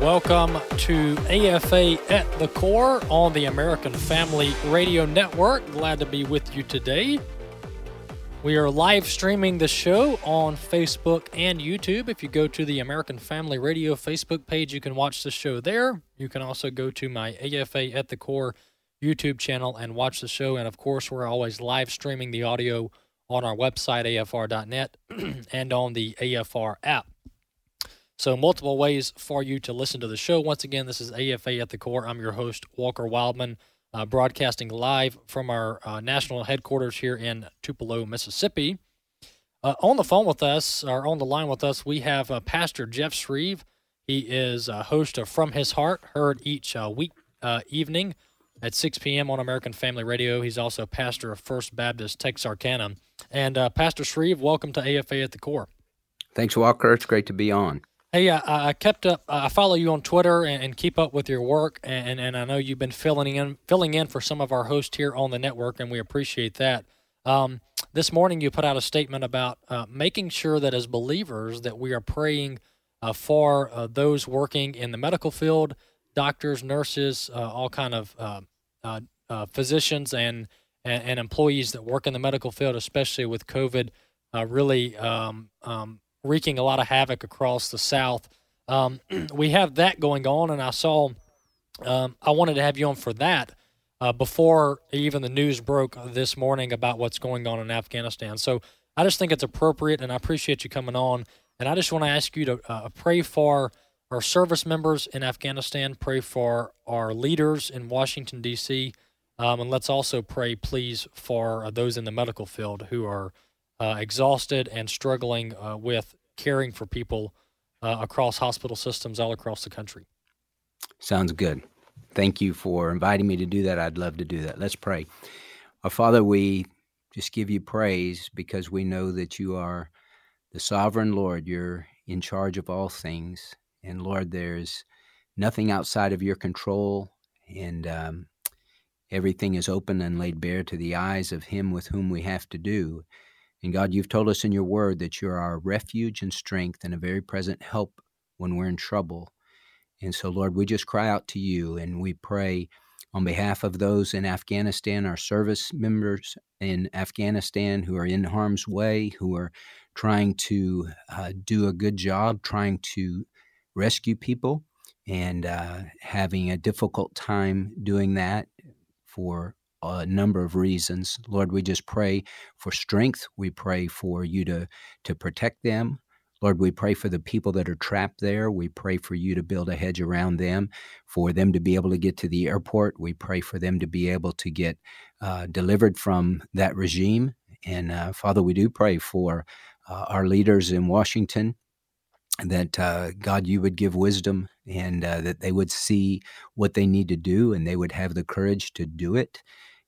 Welcome to AFA at the Core on the American Family Radio Network. Glad to be with you today. We are live streaming the show on Facebook and YouTube. If you go to the American Family Radio Facebook page, you can watch the show there. You can also go to my AFA at the Core YouTube channel and watch the show. And of course, we're always live streaming the audio on our website, afr.net, and on the AFR app. So, multiple ways for you to listen to the show. Once again, this is AFA at the Core. I'm your host, Walker Wildmon, uh, broadcasting live from our uh, national headquarters here in Tupelo, Mississippi. Uh, on the phone with us, or on the line with us, we have uh, Pastor Jeff Shreve. He is a host of From His Heart, heard each uh, week uh, evening at 6 p.m. on American Family Radio. He's also pastor of First Baptist Texarkana. And Pastor Shreve, welcome to AFA at the Core. Thanks, Walker. It's great to be on. Hey, uh, I kept up. I follow you on Twitter and, and, keep up with your work, and, and I know you've been filling in filling in for some of our hosts here on the network, and we appreciate that. Um, this morning, you put out a statement about uh, making sure that as believers that we are praying uh, for uh, those working in the medical field, doctors, nurses, uh, all kind of uh, physicians and, and, and employees that work in the medical field, especially with COVID, really. Um, um, wreaking a lot of havoc across the South. Um, we have that going on, and I saw um, I wanted to have you on for that uh, before even the news broke this morning about what's going on in Afghanistan. So I just think it's appropriate, and I appreciate you coming on. And I just want to ask you to uh, pray for our service members in Afghanistan, pray for our leaders in Washington, D.C., um, and let's also pray, please, for uh, those in the medical field who are uh, exhausted and struggling uh, with caring for people uh, across hospital systems all across the country. Sounds good. Thank you for inviting me to do that. I'd love to do that. Let's pray. Our Father, we just give you praise because we know that you are the sovereign Lord. You're in charge of all things. And Lord, there's nothing outside of your control. And um, everything is open and laid bare to the eyes of Him with whom we have to do. And God, you've told us in your word that you're our refuge and strength and a very present help when we're in trouble. And so, Lord, we just cry out to you and we pray on behalf of those in Afghanistan, our service members in Afghanistan who are in harm's way, who are trying to uh, do a good job, trying to rescue people, and uh, having a difficult time doing that for a number of reasons. Lord, we just pray for strength. We pray for you to, to protect them. Lord, we pray for the people that are trapped there. We pray for you to build a hedge around them, for them to be able to get to the airport. We pray for them to be able to get uh, delivered from that regime. And uh, Father, we do pray for uh, our leaders in Washington that uh, God, you would give wisdom and uh, that they would see what they need to do and they would have the courage to do it.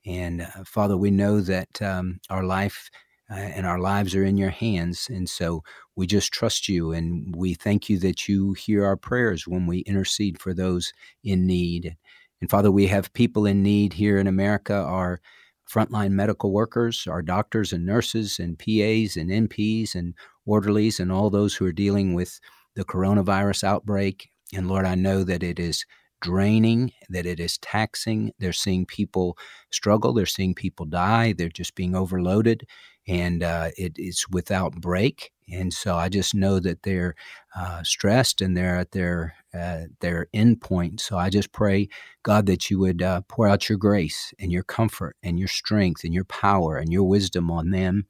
And uh, Father, we know that um, our life uh, and our lives are in your hands. And so we just trust you and we thank you that you hear our prayers when we intercede for those in need. And Father, we have people in need here in America, our frontline medical workers, our doctors and nurses and PAs and NPs and orderlies and all those who are dealing with the coronavirus outbreak. And Lord, I know that it is draining, that it is taxing. They're seeing people struggle, they're seeing people die, they're just being overloaded, and uh, it is without break. And so I just know that they're uh, stressed and they're at their uh, their end point. So I just pray, God, that you would uh, pour out your grace and your comfort and your strength and your power and your wisdom on them.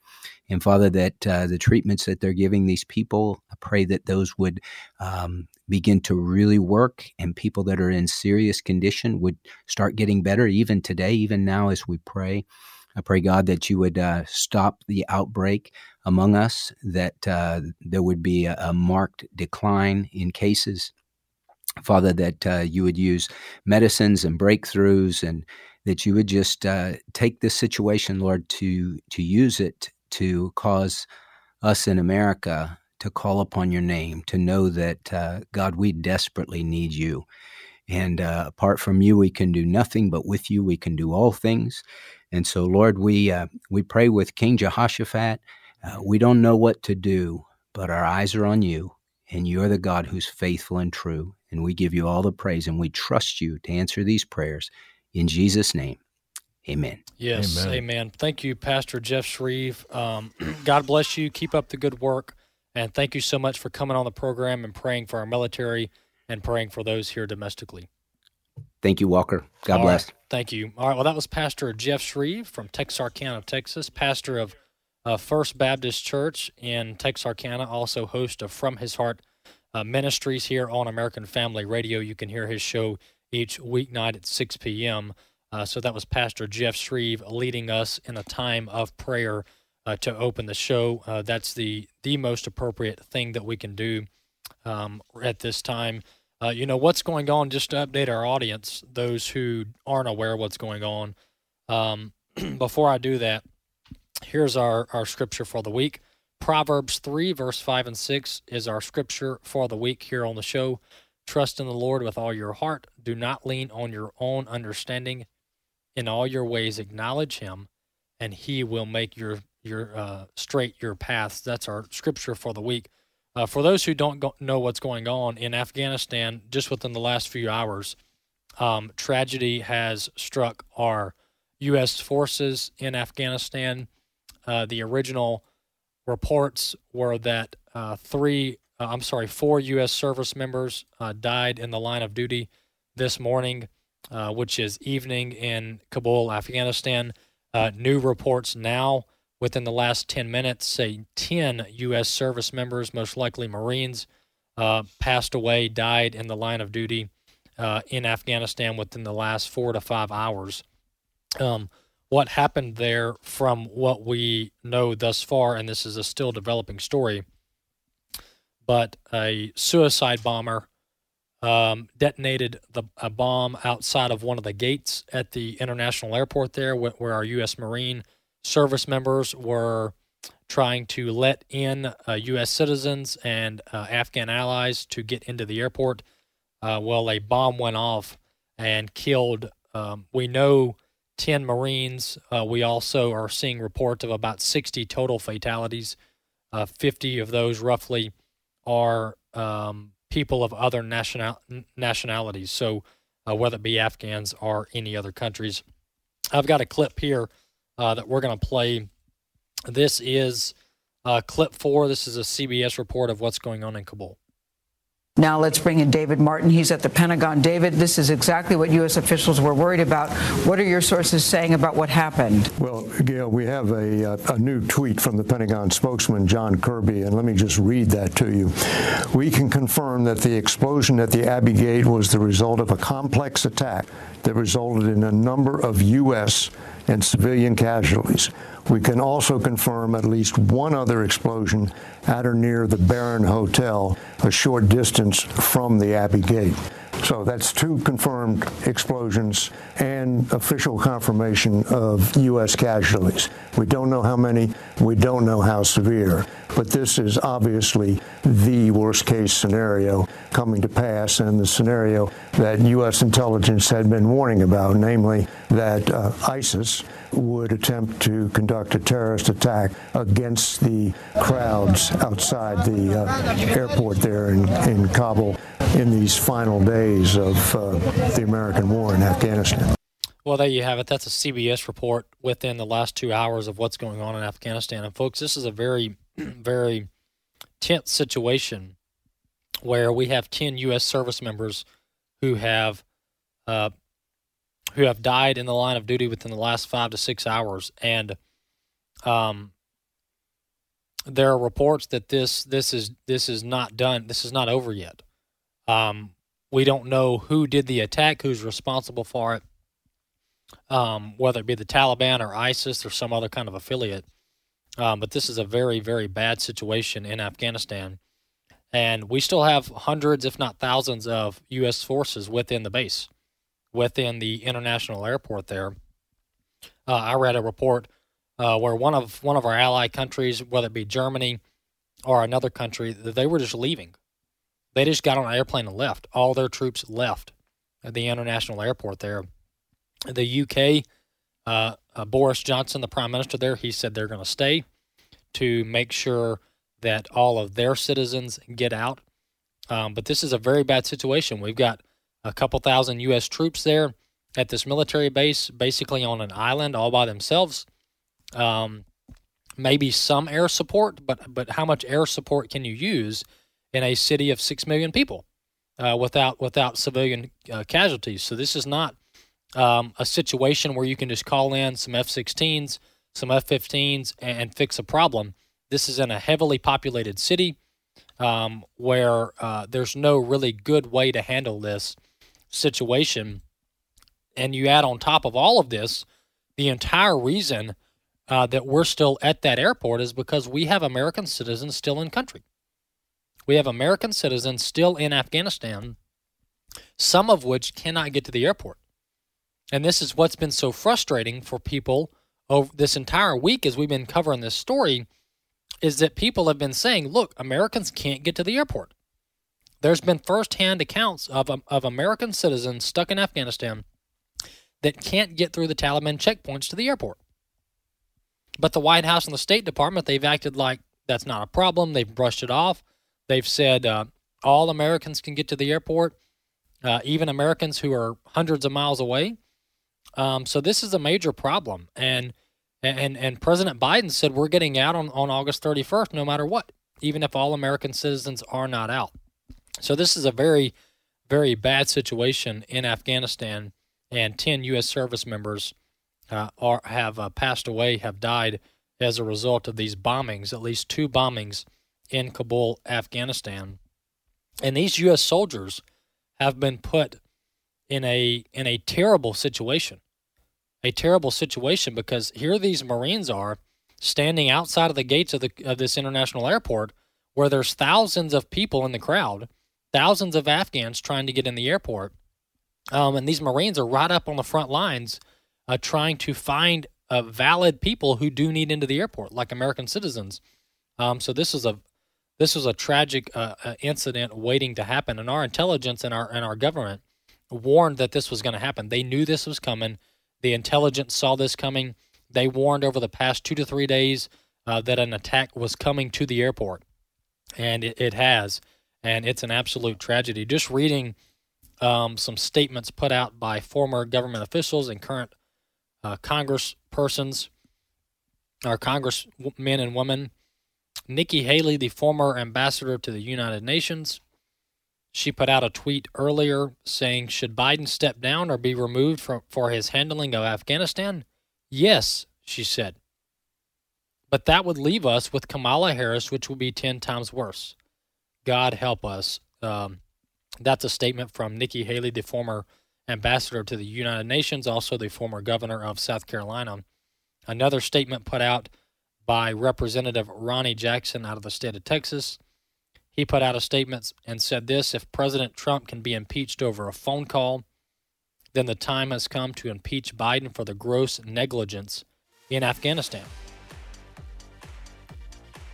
And Father, that uh, the treatments that they're giving these people, I pray that those would um, begin to really work and people that are in serious condition would start getting better even today, even now as we pray. I pray, God, that you would uh, stop the outbreak among us, that uh, there would be a, a, marked decline in cases. Father, that uh, you would use medicines and breakthroughs, and that you would just uh, take this situation, Lord, to to use it to cause us in America to call upon your name, to know that uh, God, we desperately need you. And uh, apart from you, we can do nothing, but with you, we can do all things. And so, Lord, we uh, we pray with King Jehoshaphat. Uh, we don't know what to do, but our eyes are on you, and you're the God who's faithful and true. And we give you all the praise, and we trust you to answer these prayers in Jesus' name. Amen. Yes, amen. amen. Thank you, Pastor Jeff Shreve. Um, God bless you. Keep up the good work. And thank you so much for coming on the program and praying for our military and praying for those here domestically. Thank you, Walker. God All bless. Right. Thank you. All right. Well, that was Pastor Jeff Shreve from Texarkana, Texas, pastor of uh, First Baptist Church in Texarkana, also host of From His Heart uh, Ministries here on American Family Radio. You can hear his show each weeknight at 6 p.m. Uh, so that was Pastor Jeff Shreve leading us in a time of prayer uh, to open the show. Uh, that's the the most appropriate thing that we can do um, at this time. Uh, you know what's going on. Just to update our audience, those who aren't aware what's going on. Um, before I do that, here's our our scripture for the week. Proverbs three verse five and six is our scripture for the week here on the show. Trust in the Lord with all your heart. Do not lean on your own understanding. In all your ways, acknowledge Him, and He will make your your uh, straight your paths. That's our scripture for the week. Uh, for those who don't go- know what's going on in Afghanistan, just within the last few hours, um, tragedy has struck our U.S. forces in Afghanistan. Uh, the original reports were that uh, three, uh, I'm sorry, four U.S. service members uh, died in the line of duty this morning, which is evening in Kabul, Afghanistan. new reports now within the last 10 minutes, say 10 U.S. service members, most likely Marines, uh, passed away, died in the line of duty uh, in Afghanistan within the last four to five hours. Um, what happened there, from what we know thus far, and this is a still developing story, but a suicide bomber um, detonated the, a bomb outside of one of the gates at the international airport there, where, where our U.S. Marine service members were trying to let in uh, U.S. citizens and uh, Afghan allies to get into the airport. Uh, well, a bomb went off and killed, um, we know, 10 Marines. Uh, we also are seeing reports of about 60 total fatalities. Uh, 50 of those, roughly, are um, people of other national nationalities. So, uh, whether it be Afghans or any other countries. I've got a clip here uh, that we're going to play. This is uh, clip four. This is a CBS report of what's going on in Kabul. Now let's bring in David Martin. He's at the Pentagon. David, this is exactly what U.S. officials were worried about. What are your sources saying about what happened? Well, Gayle, we have a, uh, a new tweet from the Pentagon spokesman, John Kirby, and let me just read that to you. We can confirm that the explosion at the Abbey Gate was the result of a complex attack that resulted in a number of U.S. and civilian casualties. We can also confirm at least one other explosion at or near the Baron Hotel, a short distance from the Abbey Gate. So that's two confirmed explosions and official confirmation of U.S. casualties. We don't know how many, we don't know how severe, but this is obviously the worst case scenario coming to pass and the scenario that U.S. intelligence had been warning about, namely that uh, ISIS would attempt to conduct a terrorist attack against the crowds outside the uh, airport there in, in Kabul in these final days of uh, the American war in Afghanistan. Well, there you have it. That's a CBS report within the last two hours of what's going on in Afghanistan. And, folks, this is a very, very tense situation where we have 10 U.S. service members who have uh, who have died in the line of duty within the last five to six hours, and um, there are reports that this this is this is not done. This is not over yet. Um, we don't know who did the attack, who's responsible for it. um, whether it be the Taliban or ISIS or some other kind of affiliate. Um, but this is a very, very bad situation in Afghanistan. And we still have hundreds, if not thousands, of U.S. forces within the base, within the international airport there. Uh, I read a report uh, where one of one of our ally countries, whether it be Germany or another country, they were just leaving. They just got on an airplane and left. All their troops left at the international airport there. The UK, uh, uh, Boris Johnson, the prime minister there, he said they're going to stay to make sure that all of their citizens get out. Um, but this is a very bad situation. We've got a couple thousand U.S. troops there at this military base, basically on an island all by themselves. Um, maybe some air support, but but how much air support can you use in a city of six million people uh, without without civilian uh, casualties? So this is not um, a situation where you can just call in some F-16s, some F-15s, and, and fix a problem. This is in a heavily populated city um, where uh, there's no really good way to handle this situation. And you add on top of all of this, the entire reason uh, that we're still at that airport is because we have American citizens still in country. We have American citizens still in Afghanistan, some of which cannot get to the airport. And this is what's been so frustrating for people over this entire week as we've been covering this story is that people have been saying, look, Americans can't get to the airport. There's been firsthand accounts of, um, of American citizens stuck in Afghanistan that can't get through the Taliban checkpoints to the airport. But the White House and the State Department, they've acted like that's not a problem. They've brushed it off. They've said uh, all Americans can get to the airport, uh, even Americans who are hundreds of miles away. Um, so this is a major problem. And and and President Biden said we're getting out on, on August 31st no matter what, even if all American citizens are not out. So this is a very, very bad situation in Afghanistan, and 10 U.S. service members uh, are have uh, passed away, have died as a result of these bombings. At least two bombings in Kabul, Afghanistan, and these U.S. soldiers have been put in a in a terrible situation a terrible situation because here these Marines are standing outside of the gates of, the, of this international airport where there's thousands of people in the crowd, thousands of Afghans trying to get in the airport. Um, and these Marines are right up on the front lines uh, trying to find uh, valid people who do need into the airport, like American citizens. Um, so this is a this was a tragic uh, uh incident waiting to happen, and our intelligence and our and our government warned that this was going to happen. They knew this was coming. The intelligence saw this coming. They warned over the past two to three days uh, that an attack was coming to the airport, and it, it has. And it's an absolute tragedy. Just reading um, some statements put out by former government officials and current uh, Congress persons, our congressmen and women. Nikki Haley, the former ambassador to the United Nations, she put out a tweet earlier saying, Should Biden step down or be removed from, for his handling of Afghanistan? Yes, she said. But that would leave us with Kamala Harris, which would be 10 times worse. God help us. Um, that's a statement from Nikki Haley, the former ambassador to the United Nations, also the former governor of South Carolina. Another statement put out by Representative Ronny Jackson out of the state of Texas. He put out a statement and said this if President Trump can be impeached over a phone call, then the time has come to impeach Biden for the gross negligence in Afghanistan.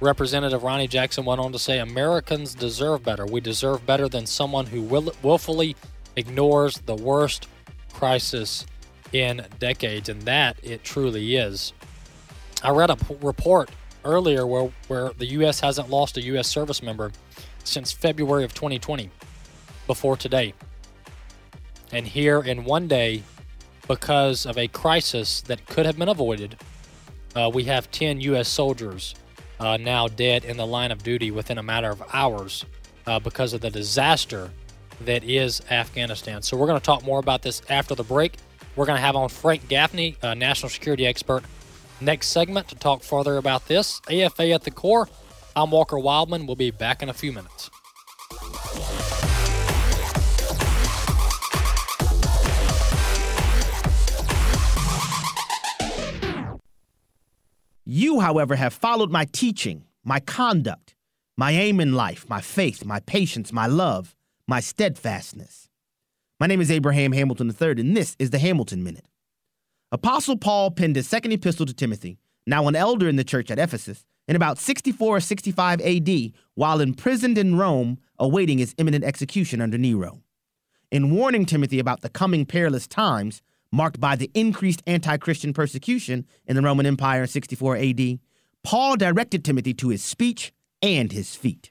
Representative Ronny Jackson went on to say Americans deserve better. We deserve better than someone who will, willfully ignores the worst crisis in decades. And that it truly is. I read a p- report earlier where, where the U.S. hasn't lost a U.S. service member since February of 2020, before today. And here in one day, because of a crisis that could have been avoided, uh, we have 10 U.S. soldiers uh, now dead in the line of duty within a matter of hours uh, because of the disaster that is Afghanistan. So, we're going to talk more about this after the break. We're going to have on Frank Gaffney, a national security expert, next segment to talk further about this. AFA at the core. I'm Walker Wildmon. We'll be back in a few minutes. You, however, have followed my teaching, my conduct, my aim in life, my faith, my patience, my love, my steadfastness. My name is Abraham Hamilton III, and this is the Hamilton Minute. Apostle Paul penned his second epistle to Timothy, now an elder in the church at Ephesus, in about 64 or 65 AD while imprisoned in Rome awaiting his imminent execution under Nero. In warning Timothy about the coming perilous times marked by the increased anti Christian persecution in the Roman Empire in 64 AD, Paul directed Timothy to his speech and his feet.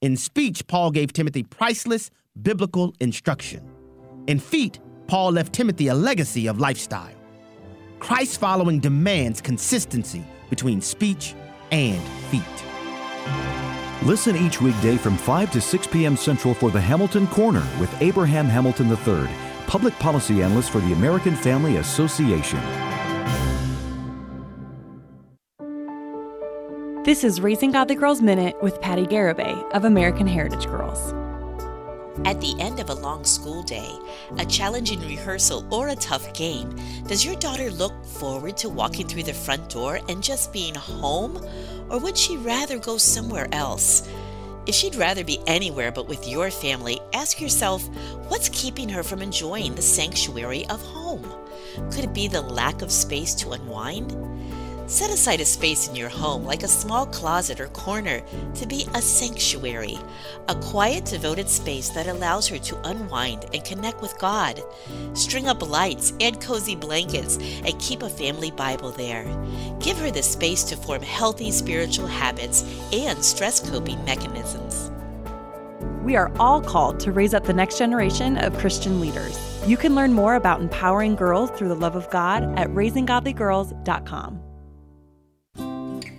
In speech, Paul gave Timothy priceless biblical instruction. In feet, Paul left Timothy a legacy of lifestyle. Christ following demands consistency between speech and feet. Listen each weekday from 5 to 6 p.m. Central for the Hamilton Corner with Abraham Hamilton III, Public Policy Analyst for the American Family Association. This is Raising Godly Girls Minute with Patti Garibay of American Heritage Girls. At the end of a long school day, a challenging rehearsal, or a tough game, does your daughter look forward to walking through the front door and just being home? Or would she rather go somewhere else? If she'd rather be anywhere but with your family, ask yourself what's keeping her from enjoying the sanctuary of home? Could it be the lack of space to unwind? Set aside a space in your home, like a small closet or corner, to be a sanctuary, a quiet, devoted space that allows her to unwind and connect with God. String up lights, add cozy blankets, and keep a family Bible there. Give her the space to form healthy spiritual habits and stress coping mechanisms. We are all called to raise up the next generation of Christian leaders. You can learn more about empowering girls through the love of God at raisinggodlygirls.com.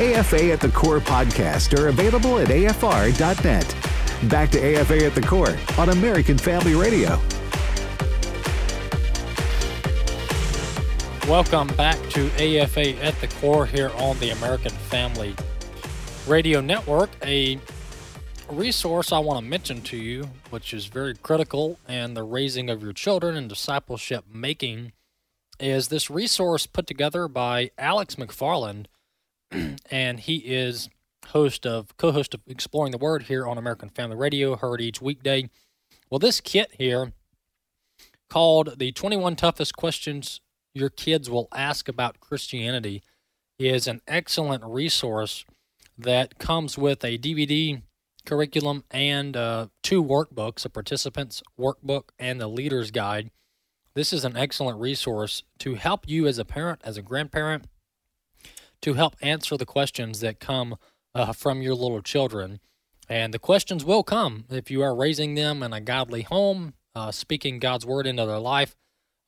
AFA at the Core podcast are available at afr.net. Back to AFA at the Core on American Family Radio. Welcome back to AFA at the Core here on the American Family Radio Network. A resource I want to mention to you, which is very critical in the raising of your children and discipleship making, is this resource put together by Alex McFarland and he is host of co-host of Exploring the Word here on American Family Radio, heard each weekday. Well, this kit here called the 21 toughest questions your kids will ask about Christianity is an excellent resource that comes with a DVD curriculum and uh, two workbooks, a participant's workbook and the leader's guide. This is an excellent resource to help you as a parent, as a grandparent, to help answer the questions that come uh, from your little children. And the questions will come if you are raising them in a godly home, uh, speaking God's word into their life.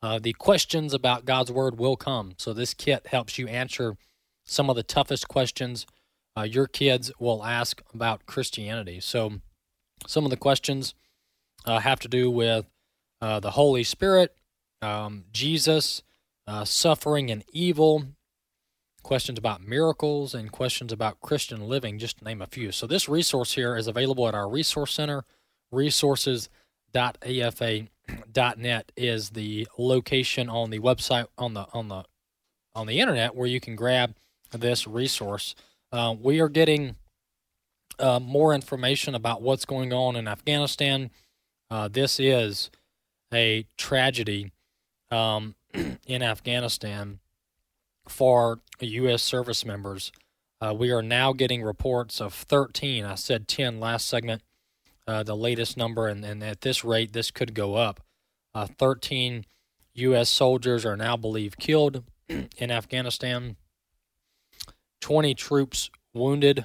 Uh, the questions about God's word will come. So, this kit helps you answer some of the toughest questions uh, your kids will ask about Christianity. So, some of the questions uh, have to do with uh, the Holy Spirit, um, Jesus, suffering and evil, questions about miracles, and questions about Christian living, just to name a few. So, this resource here is available at our resource center. Resources.afa.net is the location on the website on the on the on the internet where you can grab this resource. Uh, we are getting uh, more information about what's going on in Afghanistan. Uh, this is a tragedy um, in Afghanistan for U.S. service members. Uh, we are now getting reports of 13. I said 10 last segment, uh, the latest number, and, and, at this rate, this could go up. Uh, 13 U.S. soldiers are now believed killed in Afghanistan, 20 troops wounded,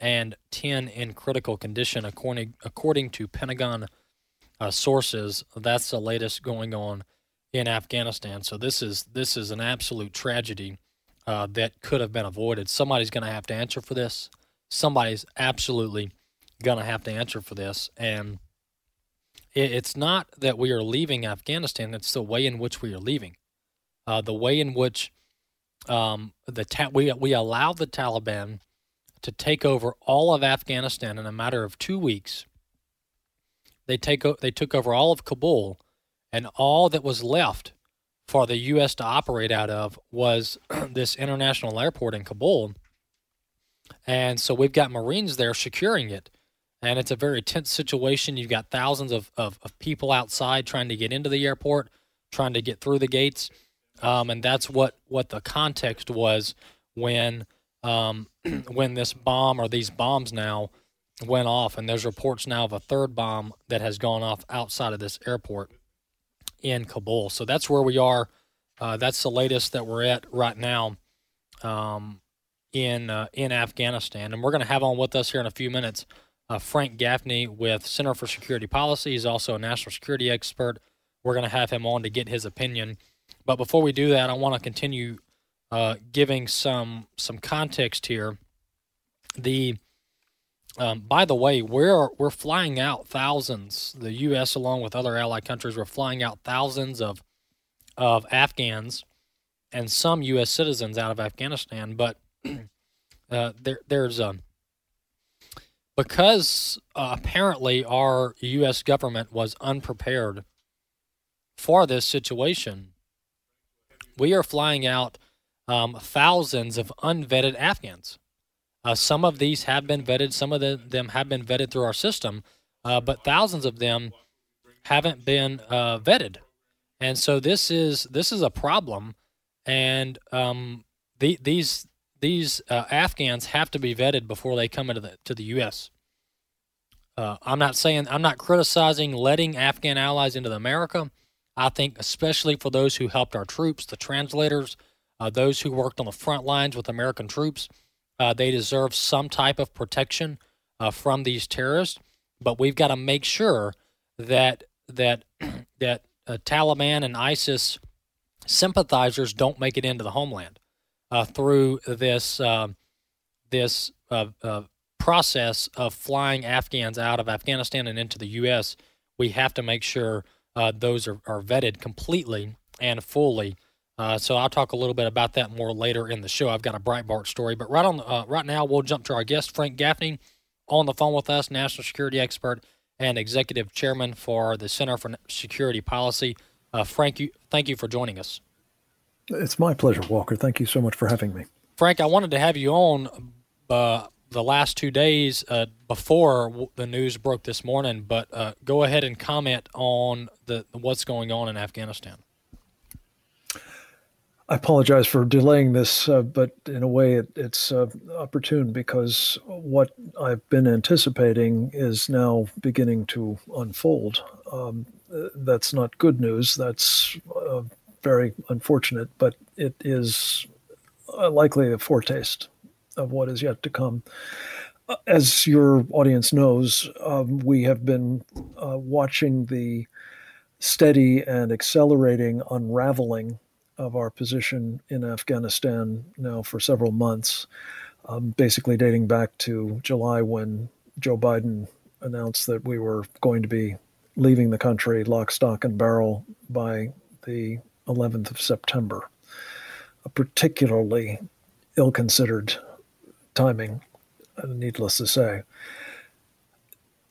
and 10 in critical condition, according, according to Pentagon uh, sources. That's the latest going on in Afghanistan. So this is this is an absolute tragedy uh, that could have been avoided. Somebody's going to have to answer for this. Somebody's absolutely going to have to answer for this, and it, it's not that we are leaving Afghanistan; it's the way in which we are leaving, uh, the way in which um, the ta- we we allow the Taliban to take over all of Afghanistan in a matter of two weeks. They take o- they took over all of Kabul and all that was left for the U.S. to operate out of was this international airport in Kabul. And so we've got Marines there securing it. And it's a very tense situation. You've got thousands of, of, of people outside trying to get into the airport, trying to get through the gates. Um, and that's what, what the context was when um, when this bomb or these bombs now went off. And there's reports now of a third bomb that has gone off outside of this airport in Kabul. So that's where we are. Uh, that's the latest that we're at right now um, in uh, in Afghanistan, and we're going to have on with us here in a few minutes uh, Frank Gaffney with Center for Security Policy. He's also a national security expert. We're going to have him on to get his opinion. But before we do that, I want to continue uh, giving some some context here. The um, by the way, we're we're flying out thousands. The U.S. along with other allied countries, we're flying out thousands of of Afghans and some U.S. citizens out of Afghanistan. But uh, there there's a um, because uh, apparently our U.S. government was unprepared for this situation. We are flying out um, thousands of unvetted Afghans. Uh, some of these have been vetted, some of the, them have been vetted through our system, uh, but thousands of them haven't been uh, vetted, and so this is this is a problem. And um, the, these these uh, Afghans have to be vetted before they come into the to the U.S. Uh, I'm not saying I'm not criticizing letting Afghan allies into the America. I think especially for those who helped our troops, the translators, uh, those who worked on the front lines with American troops uh, they deserve some type of protection uh, from these terrorists, but we've got to make sure that that that uh, Taliban and ISIS sympathizers don't make it into the homeland uh, through this um, this uh, uh, process of flying Afghans out of Afghanistan and into the U.S. We have to make sure those are, are vetted completely and fully uh, so I'll talk a little bit about that more later in the show. I've got a Breitbart story, but right on uh, right now we'll jump to our guest Frank Gaffney on the phone with us, national security expert and executive chairman for the Center for Security Policy. Uh, Frank, you, thank you for joining us. It's my pleasure, Walker. Thank you so much for having me. Frank, I wanted to have you on uh, the last two days uh, before the news broke this morning, but uh, go ahead and comment on the what's going on in Afghanistan. I apologize for delaying this, uh, but in a way it, it's uh, opportune because what I've been anticipating is now beginning to unfold. Um, that's not good news. That's uh, very unfortunate, but it is uh, likely a foretaste of what is yet to come. Uh, as your audience knows, um, we have been uh, watching the steady and accelerating unraveling of our position in Afghanistan now for several months, um, basically dating back to July when Joe Biden announced that we were going to be leaving the country lock, stock, and barrel by the 11th of September. A particularly ill considered timing, uh, needless to say.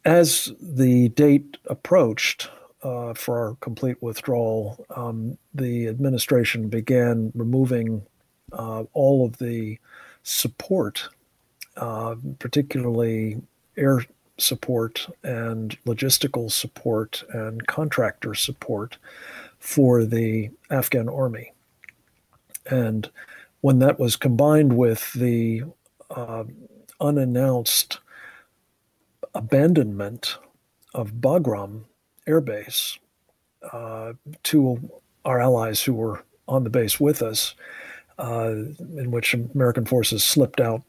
As the date approached, uh, for our complete withdrawal, um, the administration began removing uh, all of the support, uh, particularly air support and logistical support and contractor support for the Afghan army. And when that was combined with the uh, unannounced abandonment of Bagram Air Base uh, to our allies who were on the base with us, uh, in which American forces slipped out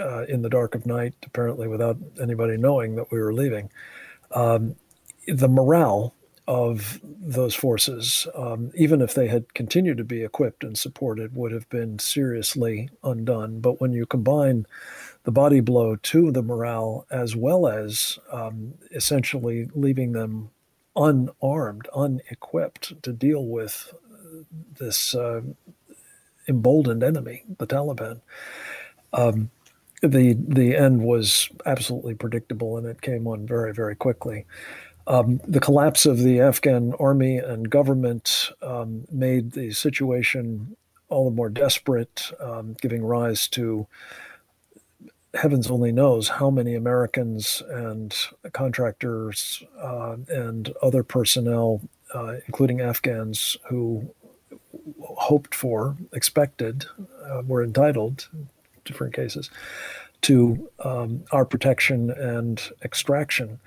uh, in the dark of night, apparently without anybody knowing that we were leaving. Um, the morale of those forces, um, even if they had continued to be equipped and supported, would have been seriously undone. But when you combine the body blow to the morale, as well as um, essentially leaving them unarmed, unequipped to deal with this uh, emboldened enemy, the Taliban. Um, the the end was absolutely predictable, and it came on very very quickly. Um, the collapse of the Afghan army and government um, made the situation all the more desperate, um, giving rise to heavens only knows how many Americans and contractors uh, and other personnel, uh, including Afghans, who hoped for, expected, uh, were entitled, different cases, to um, our protection and extraction.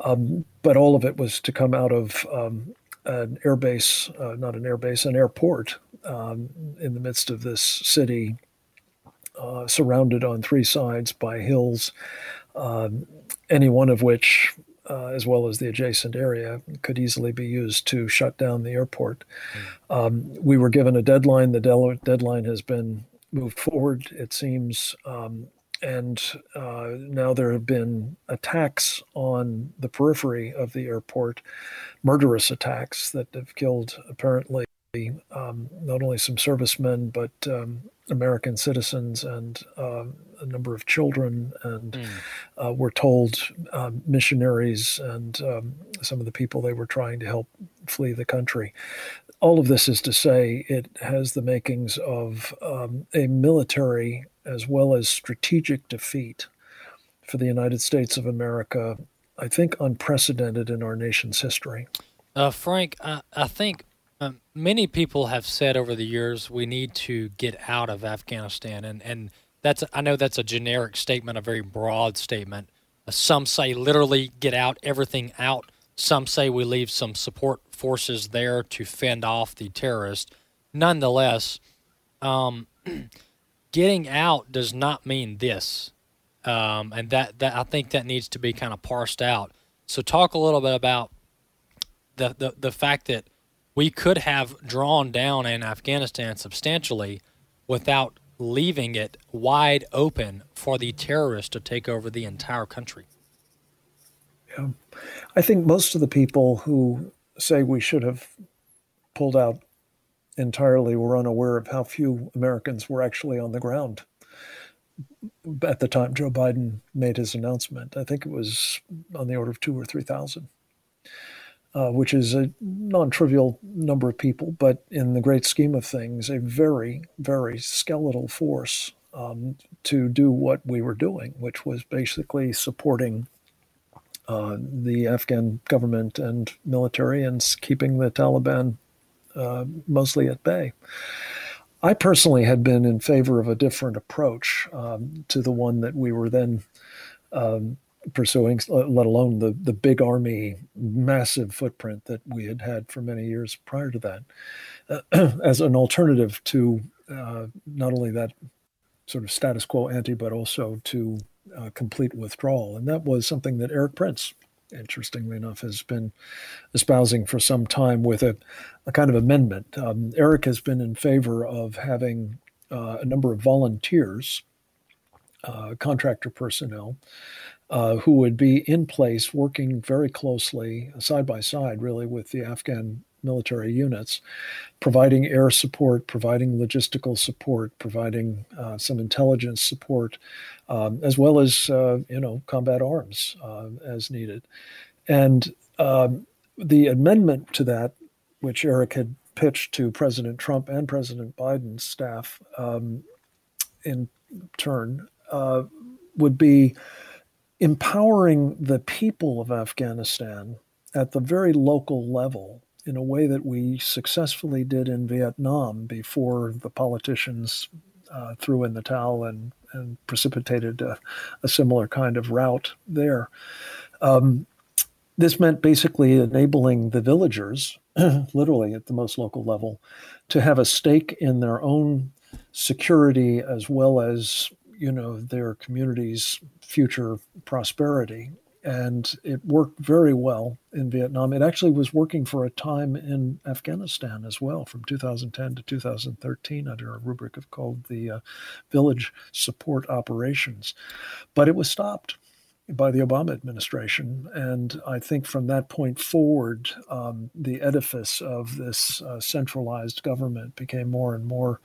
Um, but all of it was to come out of um, an airbase, uh, not an airbase, an airport um, in the midst of this city, uh, surrounded on three sides by hills, um, any one of which, uh, as well as the adjacent area, could easily be used to shut down the airport. Mm. we were given a deadline. The de- deadline has been moved forward, it seems. Um, and uh, now there have been attacks on the periphery of the airport, murderous attacks that have killed apparently um, not only some servicemen but um, American citizens and uh, a number of children, and mm. uh, we're told um, missionaries and um, some of the people they were trying to help flee the country all of this is to say it has the makings of um, a military as well as strategic defeat for the United States of America, I think unprecedented in our nation's history. Uh, Frank, I, I think um, many people have said over the years we need to get out of Afghanistan, and, and that's I know that's a generic statement, a very broad statement. Uh, some say literally get out, everything out. Some say we leave some support forces there to fend off the terrorists. Nonetheless, um, getting out does not mean this, um, and that, that I think that needs to be kind of parsed out. So, talk a little bit about the, the the fact that we could have drawn down in Afghanistan substantially without leaving it wide open for the terrorists to take over the entire country. Yeah. I think most of the people who say we should have pulled out entirely were unaware of how few Americans were actually on the ground at the time Joe Biden made his announcement. I think it was on the order of two or 3,000, uh, which is a non trivial number of people, but in the great scheme of things, a very, very skeletal force um, to do what we were doing, which was basically supporting uh, the Afghan government and military and keeping the Taliban uh, mostly at bay. I personally had been in favor of a different approach um, to the one that we were then um, pursuing, let alone the, the big army, massive footprint that we had had for many years prior to that, uh, as an alternative to uh, not only that sort of status quo ante, but also to uh, complete withdrawal. And that was something that Erik Prince, interestingly enough, has been espousing for some time with a, a kind of amendment. Um, Erik has been in favor of having uh, a number of volunteers, uh, contractor personnel, uh, who would be in place working very closely, side by side, really, with the Afghan military units, providing air support, providing logistical support, providing uh, some intelligence support, um, as well as uh, you know combat arms uh, as needed. And um, the amendment to that, which Erik had pitched to President Trump and President Biden's staff um, in turn, uh, would be empowering the people of Afghanistan at the very local level in a way that we successfully did in Vietnam before the politicians uh, threw in the towel and, and precipitated a, a similar kind of rout there. Um, this meant basically enabling the villagers, literally at the most local level, to have a stake in their own security as well as you know their community's future prosperity and it worked very well in Vietnam. It actually was working for a time in Afghanistan as well, from 2010 to 2013, under a rubric of called the uh, Village Support Operations. But it was stopped by the Obama administration. And I think from that point forward, um, the edifice of this uh, centralized government became more and more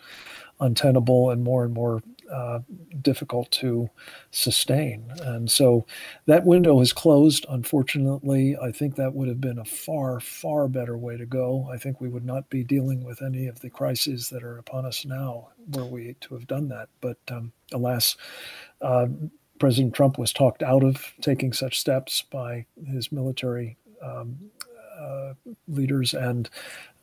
untenable and more and more uh, difficult to sustain. And so that window has closed, unfortunately. I think that would have been a far, far better way to go. I think we would not be dealing with any of the crises that are upon us now were we to have done that. But um, alas, uh, President Trump was talked out of taking such steps by his military um, leaders, and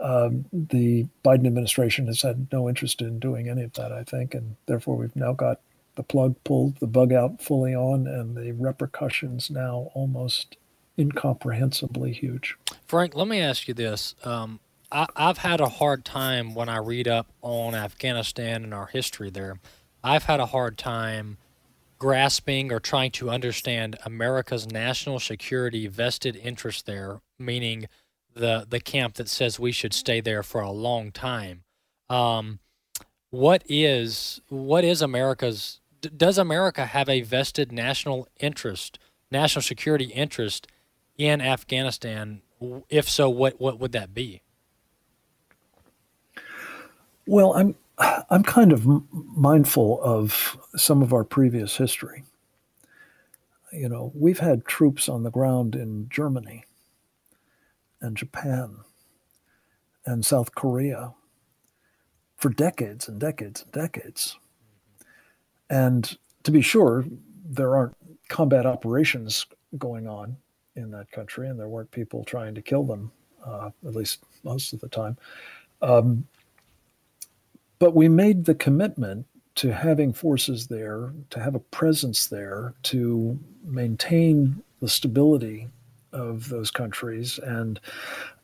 um, the Biden administration has had no interest in doing any of that, I think, and therefore we've now got the plug pulled, the bug out fully on, and the repercussions now almost incomprehensibly huge. Frank, let me ask you this. Um, I, I've had a hard time when I read up on Afghanistan and our history there. I've had a hard time grasping or trying to understand America's national security vested interest there, meaning the the camp that says we should stay there for a long time. Um, what is what is America's? Does America have a vested national interest, national security interest in Afghanistan? If so, what what would that be? Well, I'm I'm kind of mindful of some of our previous history. You know, we've had troops on the ground in Germany and Japan and South Korea for decades and decades and decades. And to be sure, there aren't combat operations going on in that country, and there weren't people trying to kill them, uh, at least most of the time. Um, but we made the commitment to having forces there, to have a presence there, to maintain the stability of those countries, and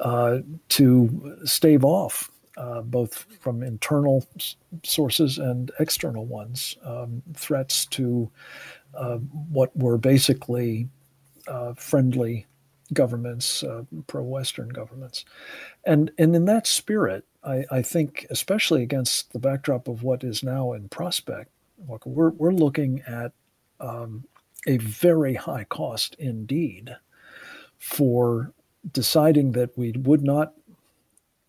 uh, to stave off uh, both from internal sources and external ones um, threats to uh, what were basically uh, friendly governments, uh, pro-Western governments, and and in that spirit, I, I, think, especially against the backdrop of what is now in prospect, we're we're looking at um, a very high cost indeed for deciding that we would not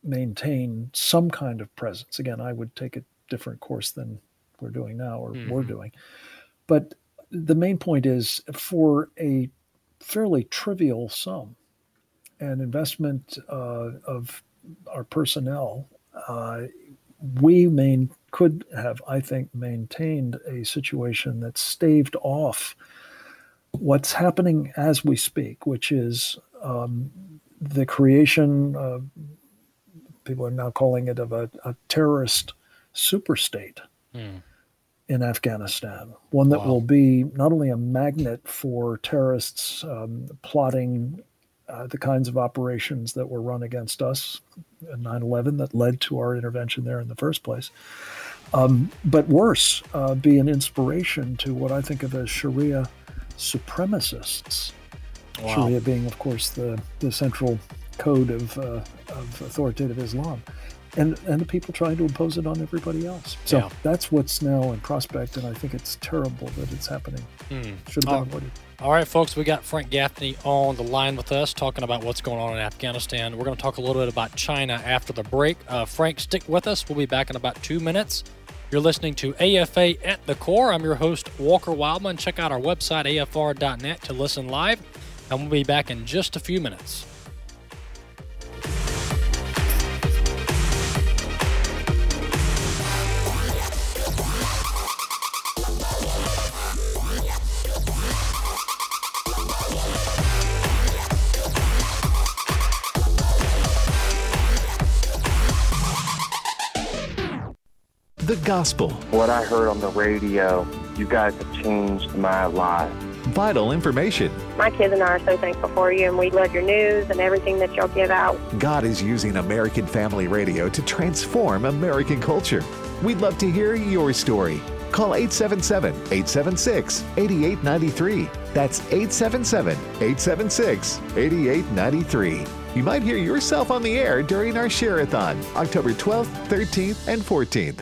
maintain some kind of presence. Again, I would take a different course than we're doing now or mm-hmm. we're doing, but the main point is for a fairly trivial sum. An investment uh, of our personnel, uh, we main, could have, I think, maintained a situation that staved off what's happening as we speak, which is um, the creation, uh, people are now calling it of a, a terrorist superstate. Mm in Afghanistan, one that wow. will be not only a magnet for terrorists um, plotting uh, the kinds of operations that were run against us in 9 11 that led to our intervention there in the first place, um, but worse, uh, be an inspiration to what I think of as Sharia supremacists. Wow. Sharia being, of course, the, the central code of, uh, of authoritative Islam and and the people trying to impose it on everybody else. So yeah. that's what's now in prospect, and I think it's terrible that it's happening. Mm. Should have been avoided. All right, folks, we got Frank Gaffney on the line with us talking about what's going on in Afghanistan. We're going to talk a little bit about China after the break. Uh, Frank, stick with us. We'll be back in about two minutes. You're listening to AFA at the Core. I'm your host, Walker Wildmon. Check out our website, afr.net, to listen live, and we'll be back in just a few minutes. Gospel. What I heard on the radio, you guys have changed my life. Vital information. My kids and I are so thankful for you, and we love your news and everything that y'all give out. God is using American Family Radio to transform American culture. We'd love to hear your story. Call 877 876 8893. That's 877 876 8893. You might hear yourself on the air during our Share-a-thon, October 12th, 13th, and 14th.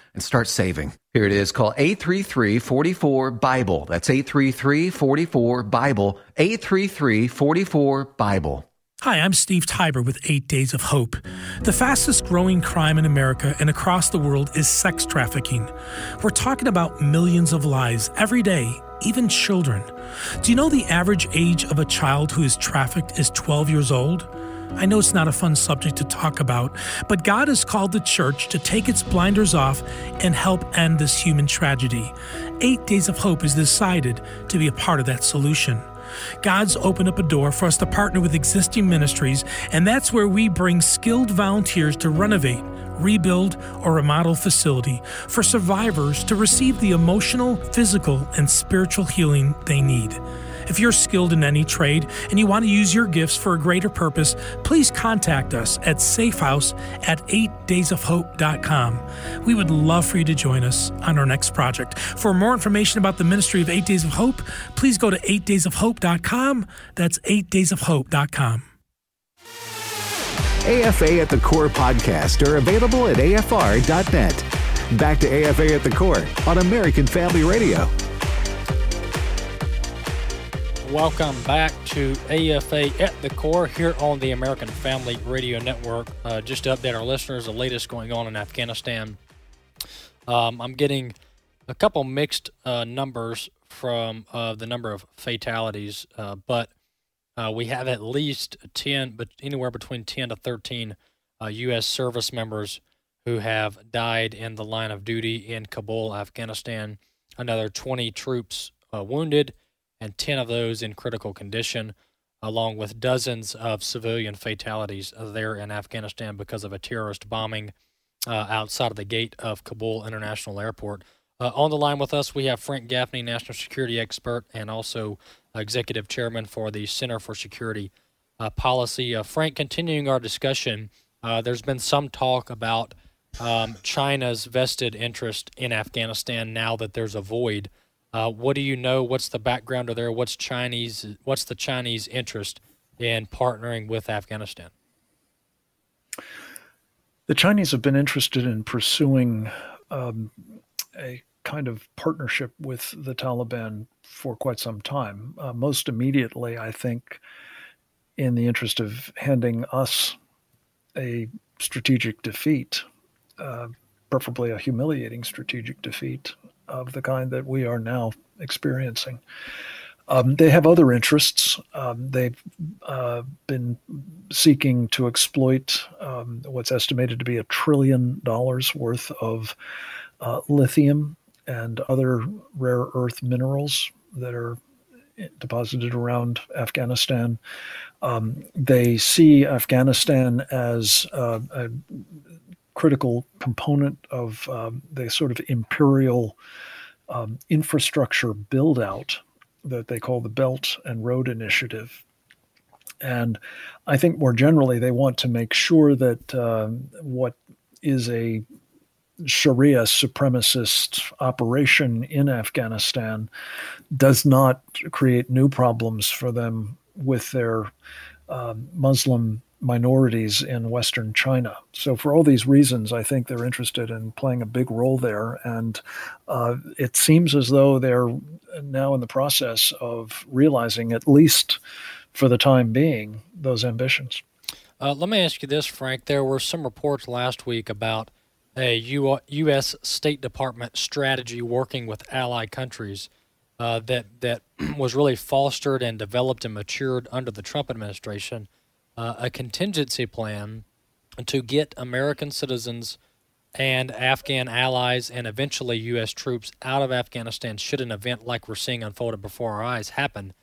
and start saving. Here it is. Call 833-44-BIBLE. That's 833-44-BIBLE. 833-44-BIBLE. Hi, I'm Steve Tybor with 8 Days of Hope. The fastest growing crime in America and across the world is sex trafficking. We're talking about millions of lives every day, even children. Do you know the average age of a child who is trafficked is 12 years old? I know it's not a fun subject to talk about, but God has called the church to take its blinders off and help end this human tragedy. Eight Days of Hope is decided to be a part of that solution. God's opened up a door for us to partner with existing ministries, and that's where we bring skilled volunteers to renovate, rebuild, or remodel facility for survivors to receive the emotional, physical, and spiritual healing they need. If you're skilled in any trade and you want to use your gifts for a greater purpose, please contact us at safehouse at 8daysofhope.com. We would love for you to join us on our next project. For more information about the ministry of 8 Days of Hope, please go to 8daysofhope.com. That's 8daysofhope.com. AFA at the Core podcast are available at afr.net. Back to AFA at the Core on American Family Radio. Welcome back to AFA at the Core here on the American Family Radio Network. Uh, just to update our listeners, the latest going on in Afghanistan. Um, I'm getting a couple mixed uh, numbers from uh, the number of fatalities, uh, but uh, we have at least 10, but anywhere between 10 to 13 U.S. Uh, service members who have died in the line of duty in Kabul, Afghanistan. Another 20 troops wounded and 10 of those in critical condition, along with dozens of civilian fatalities there in Afghanistan because of a terrorist bombing uh, outside of the gate of Kabul International Airport. Uh, on the line with us, we have Frank Gaffney, national security expert and also executive chairman for the Center for Security uh, Policy. Uh, Frank, continuing our discussion, uh, there's been some talk about um, China's vested interest in Afghanistan now that there's a void uh, what do you know? What's the background of there? What's Chinese? What's the Chinese interest in partnering with Afghanistan? The Chinese have been interested in pursuing um, a kind of partnership with the Taliban for quite some time. Uh, most immediately, I think, in the interest of handing us a strategic defeat, uh, preferably a humiliating strategic defeat of the kind that we are now experiencing. Um, they have other interests. Um, they've uh, been seeking to exploit um, what's estimated to be a trillion dollars worth of uh, lithium and other rare earth minerals that are deposited around Afghanistan. Um, they see Afghanistan as uh, a critical component of um, the sort of imperial um, infrastructure build out that they call the Belt and Road Initiative. And I think more generally, they want to make sure that uh, what is a Sharia supremacist operation in Afghanistan does not create new problems for them with their uh, Muslim minorities in Western China. So, for all these reasons, I think they're interested in playing a big role there. And uh, it seems as though they're now in the process of realizing, at least for the time being, those ambitions. Uh, let me ask you this, Frank. There were some reports last week about a U- U.S. State Department strategy working with ally countries uh, that that was really fostered and developed and matured under the Trump administration. Uh, a contingency plan to get American citizens and Afghan allies and eventually U.S. troops out of Afghanistan should an event like we're seeing unfolded before our eyes happen.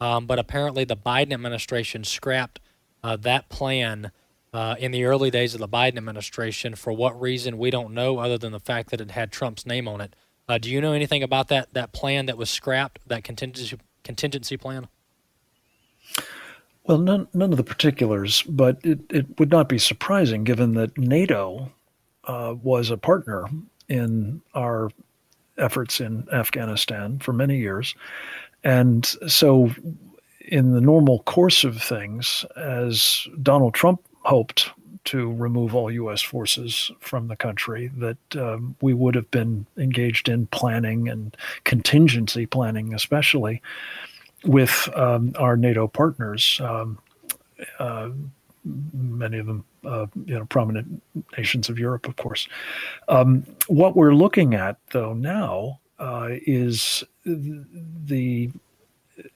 Um, but apparently, the Biden administration scrapped uh, that plan uh, in the early days of the Biden administration. For what reason, we don't know, other than the fact that it had Trump's name on it. Uh, do you know anything about that that plan that was scrapped, that contingency contingency plan? Well, none, none of the particulars, but it, it would not be surprising given that NATO uh, was a partner in our efforts in Afghanistan for many years. And so, in the normal course of things, as Donald Trump hoped to remove all U.S. forces from the country, that um, we would have been engaged in planning and contingency planning, especially with um, our NATO partners. Um, uh, many of them, uh, you know, prominent nations of Europe, of course. Um, what we're looking at, though, now uh, is the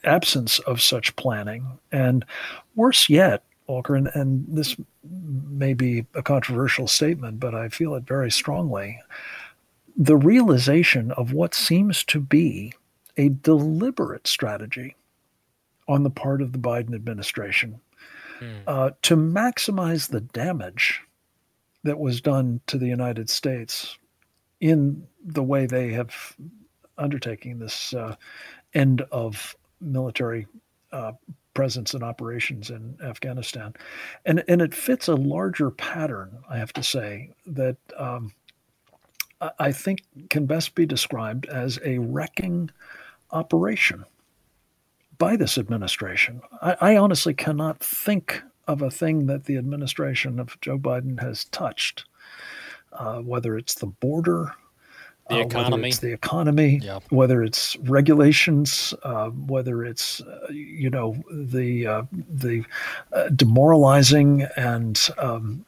absence of such planning, and worse yet, Walker, and, and this may be a controversial statement, but I feel it very strongly. The realization of what seems to be a deliberate strategy on the part of the Biden administration hmm. uh, to maximize the damage that was done to the United States in the way they have undertaking this uh, end of military uh, presence and operations in Afghanistan. And, and it fits a larger pattern, I have to say, that um, I think can best be described as a wrecking operation by this administration. I, I honestly cannot think of a thing that the administration of Joe Biden has touched, uh, whether it's the border, the uh, economy. whether it's the economy, yeah. whether it's regulations, uh, whether it's uh, you know the uh, the uh, demoralizing and um,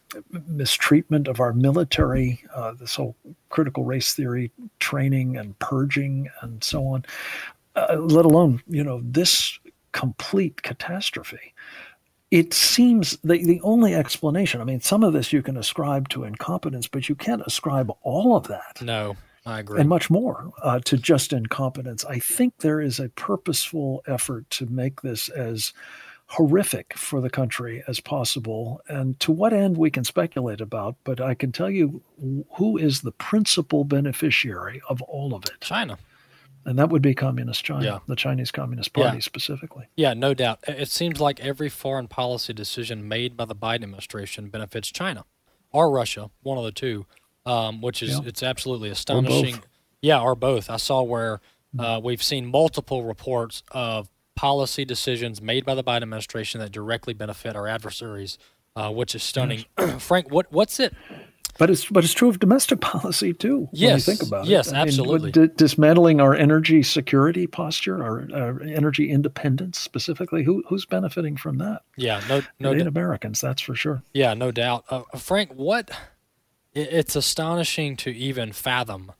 mistreatment of our military, uh, this whole critical race theory training and purging and so on. Let alone you know this complete catastrophe it seems the, the only explanation i mean some of this you can ascribe to incompetence but you can't ascribe all of that no I agree. And much more uh, to just incompetence. I think there is a purposeful effort to make this as horrific for the country as possible. And to what end we can speculate about, but I can tell you who is the principal beneficiary of all of it China. And that would be Communist China, yeah. the Chinese Communist Party yeah. specifically. Yeah, no doubt. It seems like every foreign policy decision made by the Biden administration benefits China or Russia, one of the two um, which is yeah. it's absolutely astonishing. Or yeah, or both. I saw where uh, we've seen multiple reports of policy decisions made by the Biden administration that directly benefit our adversaries, uh, which is stunning. Frank, what what's it? But it's but it's true of domestic policy too. Yes, when you think about yes, it. Yes, absolutely. Mean, d- dismantling our energy security posture, our, our, energy independence specifically. Who who's benefiting from that? Yeah, no, no, d- Americans, that's for sure. Yeah, no doubt. Uh, Frank, what it's astonishing to even fathom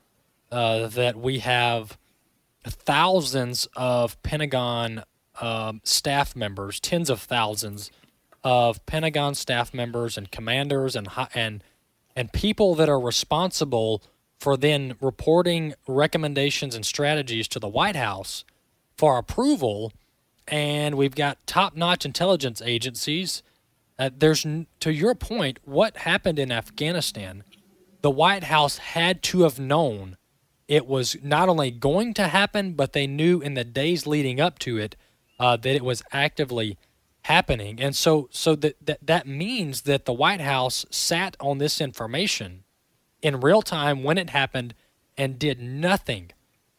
uh, that we have thousands of Pentagon um, staff members, tens of thousands of Pentagon staff members and commanders and and and people that are responsible for then reporting recommendations and strategies to the White House for approval and we've got top-notch intelligence agencies. Uh, there's, to your point, what happened in Afghanistan. The White House had to have known it was not only going to happen, but they knew in the days leading up to it uh, that it was actively happening. And so, so that, that that means that the White House sat on this information in real time when it happened and did nothing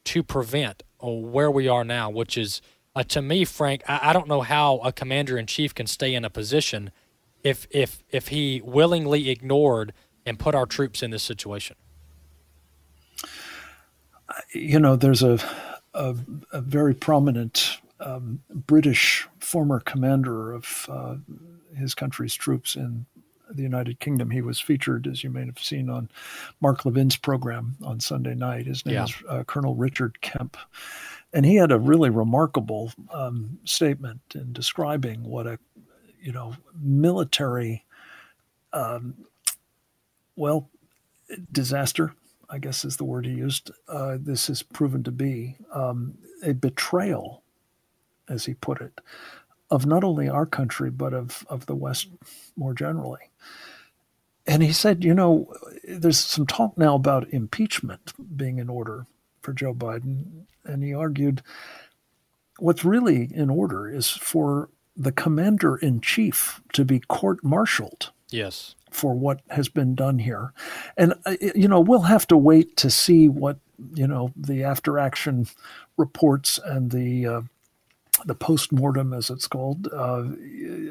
to prevent uh, where we are now, which is uh, to me, Frank, I, I don't know how a commander in chief can stay in a position if if if he willingly ignored and put our troops in this situation. You know, there's a a, a very prominent um, British former commander of uh, his country's troops in the United Kingdom. He was featured, as you may have seen, on Mark Levin's program on Sunday night. His name yeah. is uh, Colonel Richard Kemp. And he had a really remarkable um, statement in describing what a, you know, military, um, well, disaster, I guess is the word he used. Uh, this has proven to be um, a betrayal, as he put it, of not only our country, but of, of the West more generally. And he said, you know, there's some talk now about impeachment being in order for Joe Biden. And he argued what's really in order is for the commander in chief to be court martialed. Yes. For what has been done here. And, uh, you know, we'll have to wait to see what, you know, the after action reports and the uh, the post-mortem, as it's called, uh,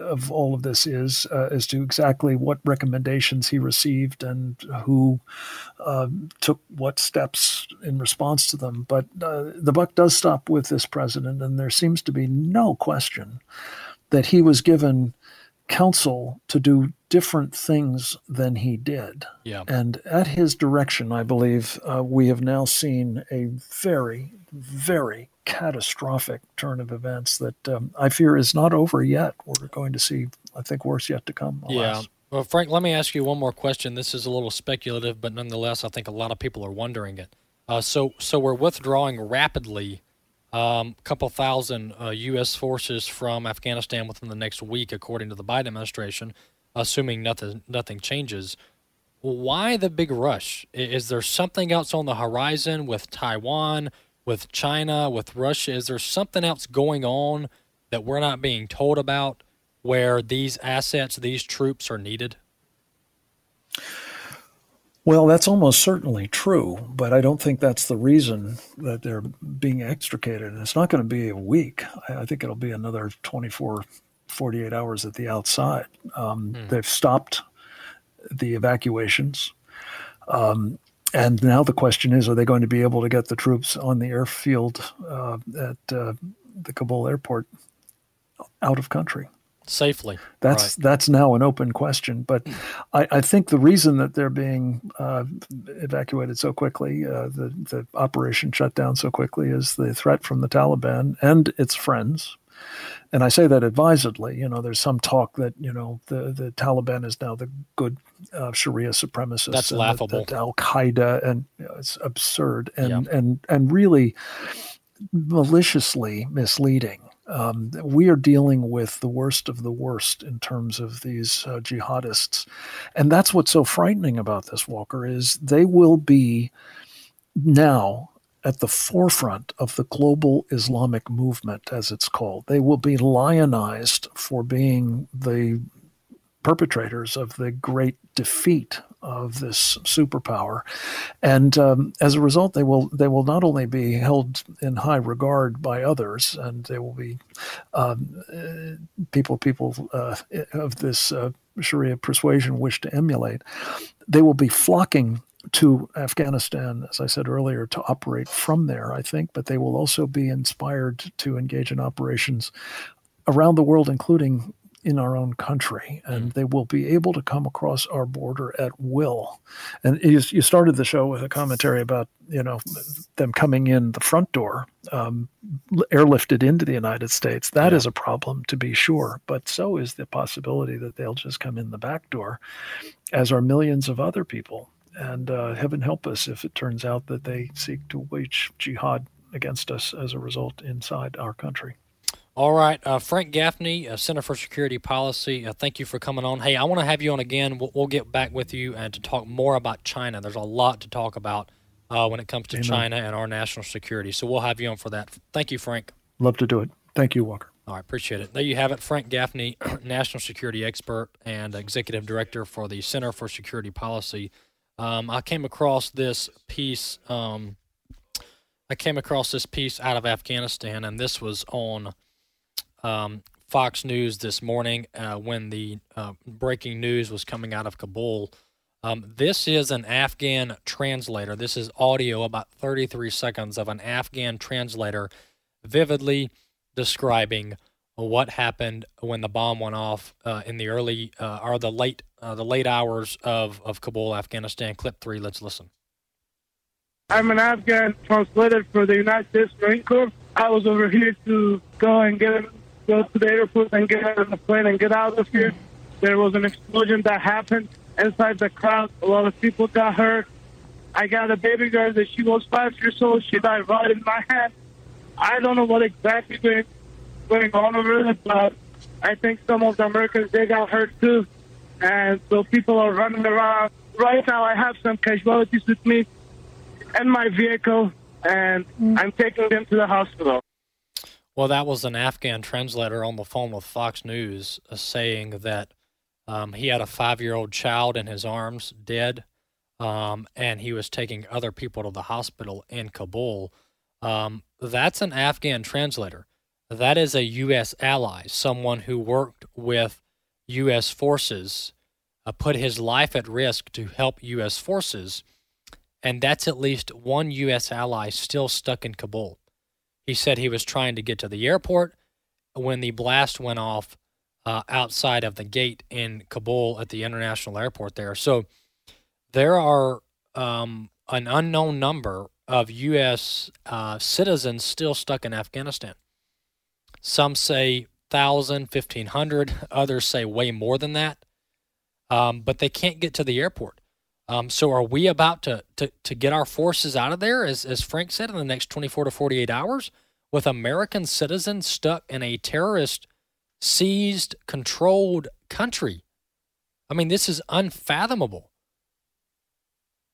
of all of this is uh, as to exactly what recommendations he received and who uh, took what steps in response to them. But uh, the buck does stop with this president, and there seems to be no question that he was given counsel to do different things than he did. Yeah. And at his direction, I believe uh, we have now seen a very, very catastrophic turn of events that um, I fear is not over yet. We're going to see, I think, worse yet to come. Alas. Yeah. Well, Frank, let me ask you one more question. This is a little speculative, but nonetheless, I think a lot of people are wondering it. Uh, so, so we're withdrawing rapidly. A um, couple thousand uh, U.S. forces from Afghanistan within the next week, according to the Biden administration, assuming nothing nothing changes. Why the big rush? Is there something else on the horizon with Taiwan? With China, with Russia? Is there something else going on that we're not being told about where these assets, these troops are needed? Well, that's almost certainly true, but I don't think that's the reason that they're being extricated. And It's not going to be a week. I think it'll be another 24, 48 hours at the outside. Um, hmm. They've stopped the evacuations. Um, and now the question is, are they going to be able to get the troops on the airfield uh, at uh, the Kabul airport out of country safely? That's right. that's now an open question. But I, I, think the reason that they're being uh, evacuated so quickly, uh, the the operation shut down so quickly, is the threat from the Taliban and its friends and I say that advisedly. You know, there's some talk that you know the the Taliban is now the good uh, Sharia supremacists. That's laughable. Al Qaeda, and you know, it's absurd and yeah. and and really maliciously misleading. Um, we are dealing with the worst of the worst in terms of these uh, jihadists, and that's what's so frightening about this, Walker. Is they will be now at the forefront of the global Islamic movement, as it's called. They will be lionized for being the perpetrators of the great defeat of this superpower, and um, as a result, they will they will not only be held in high regard by others, and they will be um, uh, people people uh, of this uh, Sharia persuasion wish to emulate. They will be flocking to Afghanistan, as I said earlier, to operate from there, I think, but they will also be inspired to engage in operations around the world, including in our own country, and mm. they will be able to come across our border at will. And you, you, started the show with a commentary about you know them coming in the front door, um, airlifted into the United States. That yeah. is a problem to be sure, but so is the possibility that they'll just come in the back door, as are millions of other people and uh, heaven help us if it turns out that they seek to wage jihad against us as a result inside our country. All right, uh, Frank Gaffney, uh, Center for Security Policy. Uh, thank you for coming on. Hey, I want to have you on again. We'll, we'll, get back with you and to talk more about China. There's a lot to talk about uh, when it comes to Amen. China and our national security. So we'll have you on for that. Thank you, Frank. Love to do it. Thank you, Walker. All right, appreciate it. There you have it, Frank Gaffney, national security expert and executive director for the Center for Security Policy. Um, I came across this piece. Um, I came across this piece out of Afghanistan, and this was on um, Fox News this morning uh, when the uh, breaking news was coming out of Kabul. Um, this is an Afghan translator. This is audio, about 33 seconds of an Afghan translator vividly describing what happened when the bomb went off uh, in the early uh, or the late uh, the late hours of, of Kabul, Afghanistan. Clip three. Let's listen. I'm an Afghan translator for the United States Marine Corps. I was over here to go and get go to the airport and get on the plane and get out of here. There was an explosion that happened inside the crowd. A lot of people got hurt. I got a baby girl that she was five years old. She died right in my hand. I don't know what exactly going going on over there, but I think some of the Americans they got hurt too, and so people are running around. Right now, I have some casualties with me and my vehicle, and mm. I'm taking them to the hospital. Well, that was an Afghan translator on the phone with Fox News uh, saying that um, he had a five year old child in his arms, dead, um, and he was taking other people to the hospital in Kabul. Um, that's an Afghan translator. That is a U.S. ally, someone who worked with U.S. forces, uh, put his life at risk to help U.S. forces, and that's at least one U.S. ally still stuck in Kabul. He said he was trying to get to the airport when the blast went off uh, outside of the gate in Kabul at the international airport there. So there are um, an unknown number of U.S. Uh, citizens still stuck in Afghanistan. Some say 1,000, 1,500. Others say way more than that. Um, but they can't get to the airport. Um, so are we about to, to, to get our forces out of there, as, as Frank said, in the next 24 to 48 hours, with American citizens stuck in a terrorist seized, controlled country? I mean, this is unfathomable.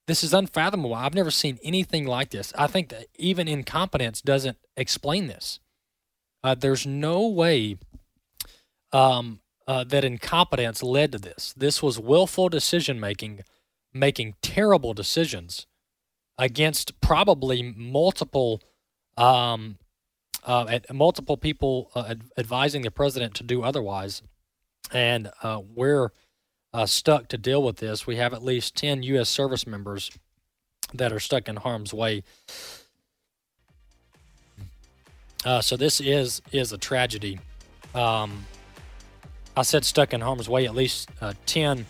This is unfathomable. I've never seen anything like this. I think that even incompetence doesn't explain this. Uh, there's no way um, uh, that incompetence led to this. This was willful decision making, making terrible decisions against probably multiple um, uh, multiple people uh, advising the president to do otherwise. And uh, we're uh, stuck to deal with this. We have at least 10 U.S. service members that are stuck in harm's way. Uh, so this is is a tragedy. Um, I said stuck in harm's way. At least uh, 10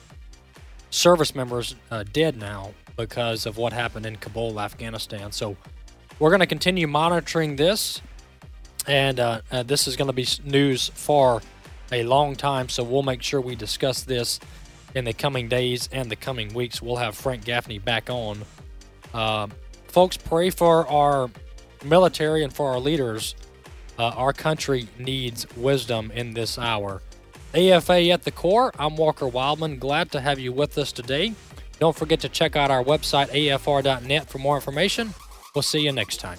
service members uh, dead now because of what happened in Kabul, Afghanistan. So we're going to continue monitoring this, and uh, uh, this is going to be news for a long time. So we'll make sure we discuss this in the coming days and the coming weeks. We'll have Frank Gaffney back on. Uh, folks, pray for our military and for our leaders. Uh, our country needs wisdom in this hour. AFA at the core, I'm Walker Wildmon. Glad to have you with us today. Don't forget to check out our website, afr.net, for more information. We'll see you next time.